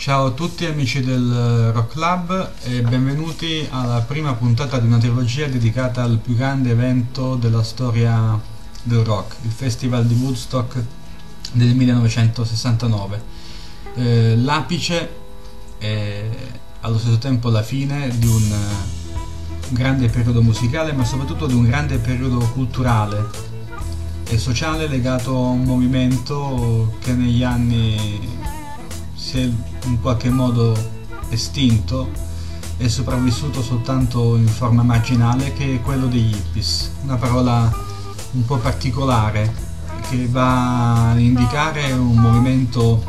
Ciao a tutti amici del Rock Club e benvenuti alla prima puntata di una trilogia dedicata al più grande evento della storia del rock, il Festival di Woodstock del 1969. Eh, l'apice e allo stesso tempo la fine di un grande periodo musicale ma soprattutto di un grande periodo culturale e sociale legato a un movimento che negli anni si è in qualche modo estinto e sopravvissuto soltanto in forma marginale che è quello degli hippies, una parola un po' particolare che va a indicare un movimento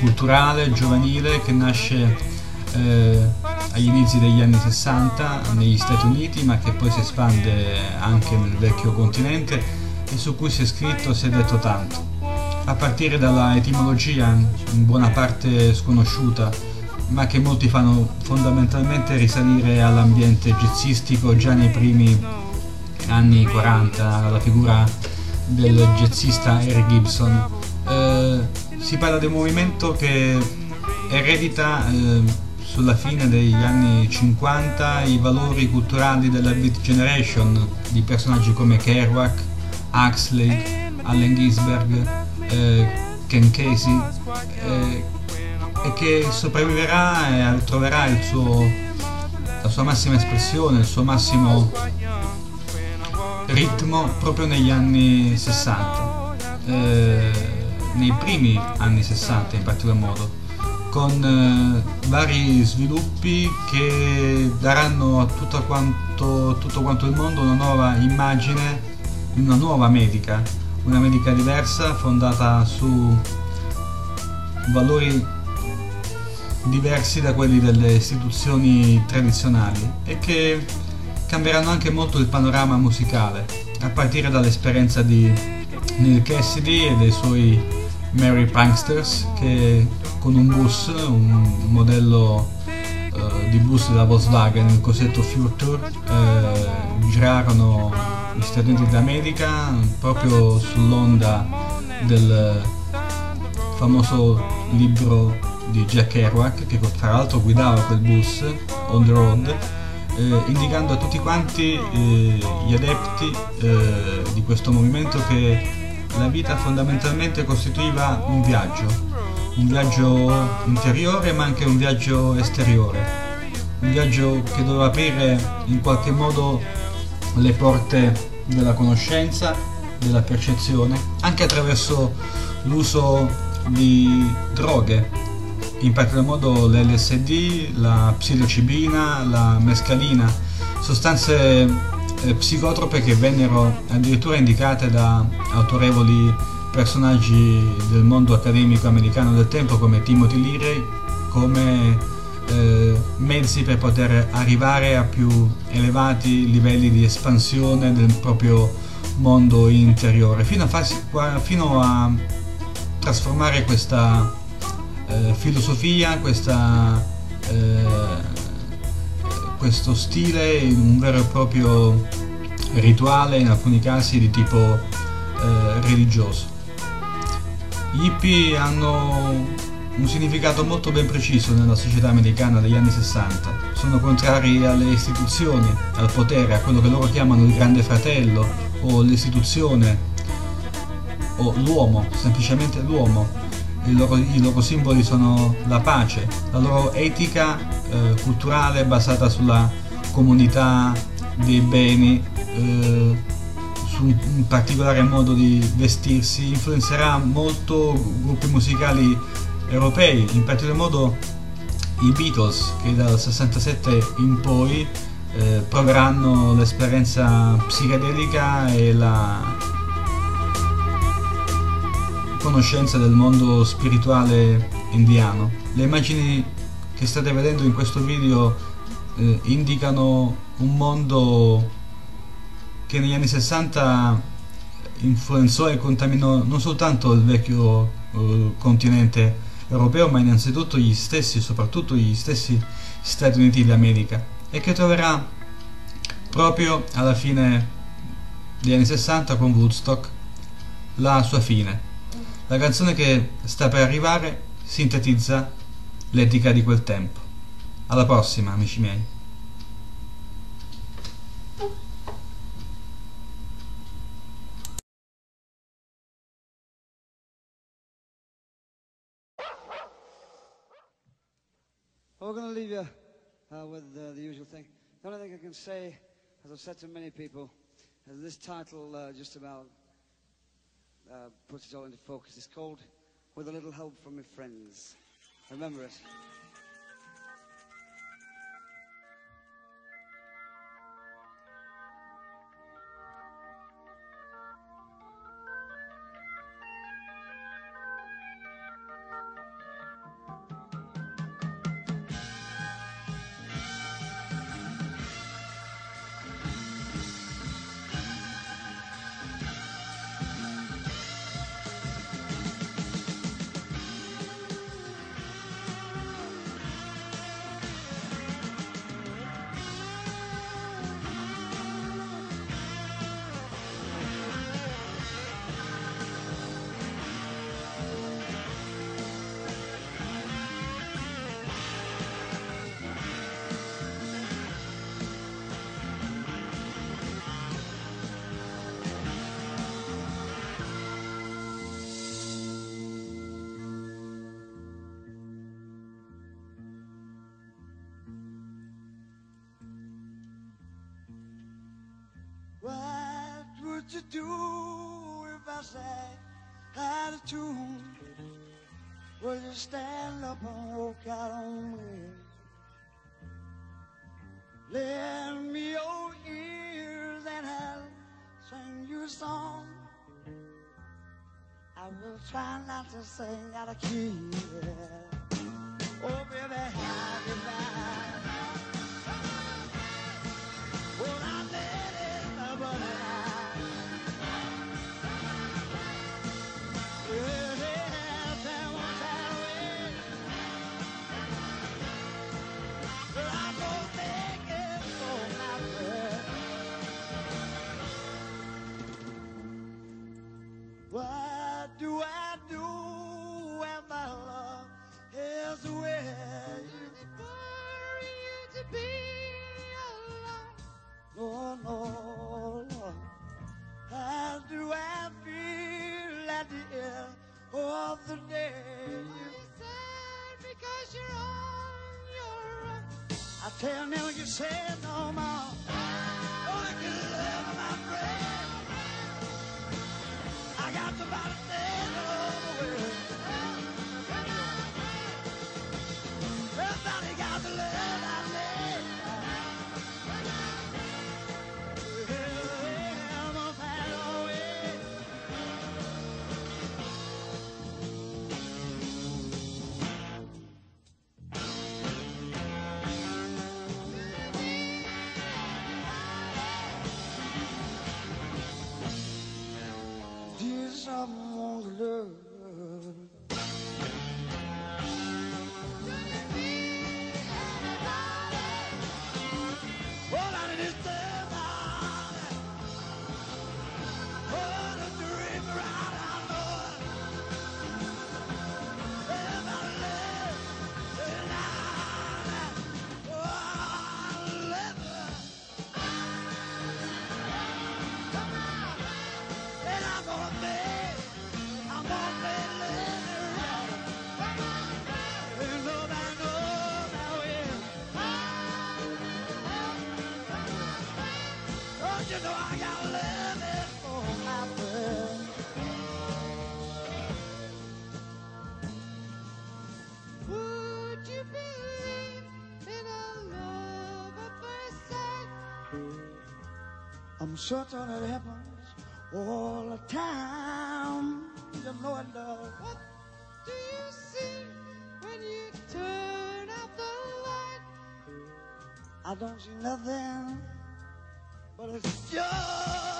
culturale giovanile che nasce eh, agli inizi degli anni 60 negli Stati Uniti ma che poi si espande anche nel vecchio continente e su cui si è scritto e si è detto tanto. A partire dalla etimologia, in buona parte sconosciuta, ma che molti fanno fondamentalmente risalire all'ambiente jazzistico già nei primi anni 40, la figura del jazzista Eric Gibson. Eh, si parla di un movimento che eredita eh, sulla fine degli anni 50 i valori culturali della Beat Generation di personaggi come Kerouac, Huxley, Allen Ginsberg, eh, Ken Casey eh, e che sopravviverà e troverà suo, la sua massima espressione, il suo massimo ritmo proprio negli anni 60, eh, nei primi anni 60 in particolar modo, con eh, vari sviluppi che daranno a tutto quanto, tutto quanto il mondo una nuova immagine una nuova medica, una medica diversa fondata su valori diversi da quelli delle istituzioni tradizionali e che cambieranno anche molto il panorama musicale, a partire dall'esperienza di Neil Cassidy e dei suoi Mary Pranksters che con un bus, un modello uh, di bus della Volkswagen, il cosiddetto Future, uh, girarono Stati Uniti d'America proprio sull'onda del famoso libro di Jack Kerouac che tra l'altro guidava quel bus on the road eh, indicando a tutti quanti eh, gli adepti eh, di questo movimento che la vita fondamentalmente costituiva un viaggio un viaggio interiore ma anche un viaggio esteriore un viaggio che doveva aprire in qualche modo le porte della conoscenza, della percezione, anche attraverso l'uso di droghe, in particolar modo l'LSD, la psilocibina, la mescalina, sostanze eh, psicotrope che vennero addirittura indicate da autorevoli personaggi del mondo accademico americano del tempo come Timothy Leary come eh, mezzi per poter arrivare a più elevati livelli di espansione del proprio mondo interiore, fino a, farsi, fino a trasformare questa eh, filosofia, questa, eh, questo stile in un vero e proprio rituale, in alcuni casi di tipo eh, religioso. Gli hippie hanno un significato molto ben preciso nella società americana degli anni 60. Sono contrari alle istituzioni, al potere, a quello che loro chiamano il grande fratello o l'istituzione o l'uomo, semplicemente l'uomo. I loro, I loro, simboli sono la pace, la loro etica eh, culturale basata sulla comunità dei beni, eh, su un particolare modo di vestirsi, influenzerà molto gruppi musicali europei, in particolar modo i Beatles che dal 67 in poi eh, proveranno l'esperienza psichedelica e la conoscenza del mondo spirituale indiano. Le immagini che state vedendo in questo video eh, indicano un mondo che negli anni 60 influenzò e contaminò non soltanto il vecchio eh, continente europeo, ma innanzitutto gli stessi, soprattutto gli stessi Stati Uniti d'America, e che troverà proprio alla fine degli anni 60 con Woodstock la sua fine. La canzone che sta per arrivare sintetizza l'etica di quel tempo. Alla prossima, amici miei. Well, we're going to leave you uh, with uh, the usual thing. The only thing I can say, as I've said to many people, is this title uh, just about uh, puts it all into focus. It's called With a Little Help from My Friends. Remember it. Do if I sang out of tune? Will you stand up and walk out on me? Lend me your ears and I'll sing you a song. I will try not to sing out of key. Oh, baby, tell you, you say no more. I'm certain it happens all the time. You know it does. What do you see when you turn out the light? I don't see nothing, but it's just.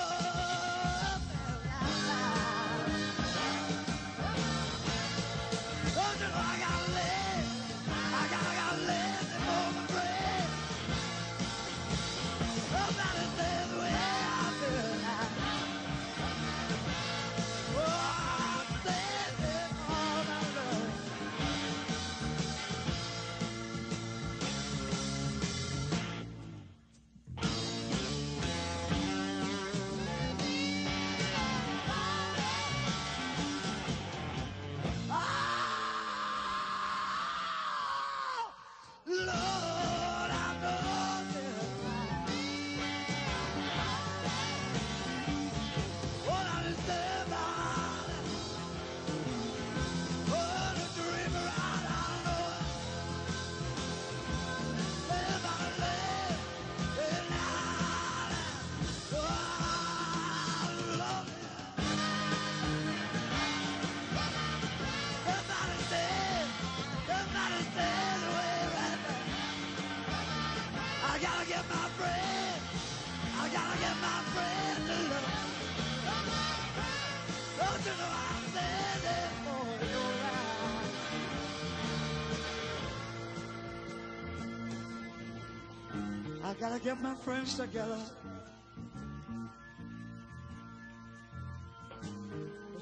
Gotta get my friends together.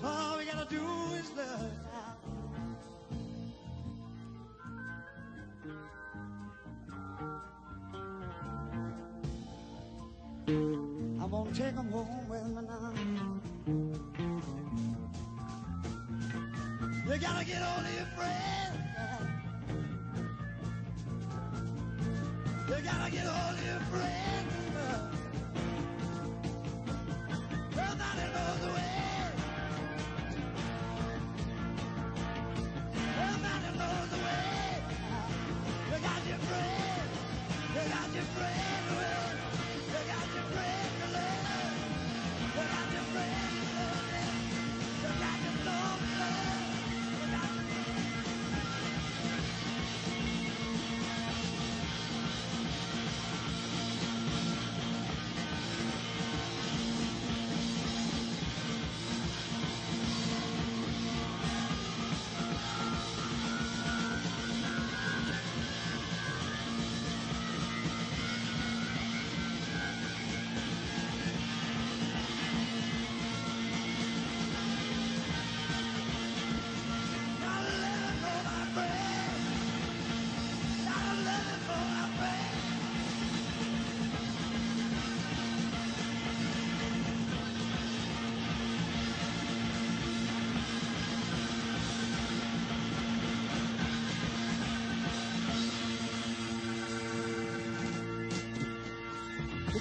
all we gotta do is love. I'm gonna take 'em home with me now. You gotta get all of your friends. Gotta get all your friends.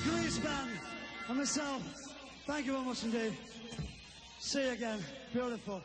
Grease Band and myself, thank you very much indeed. See you again. Beautiful.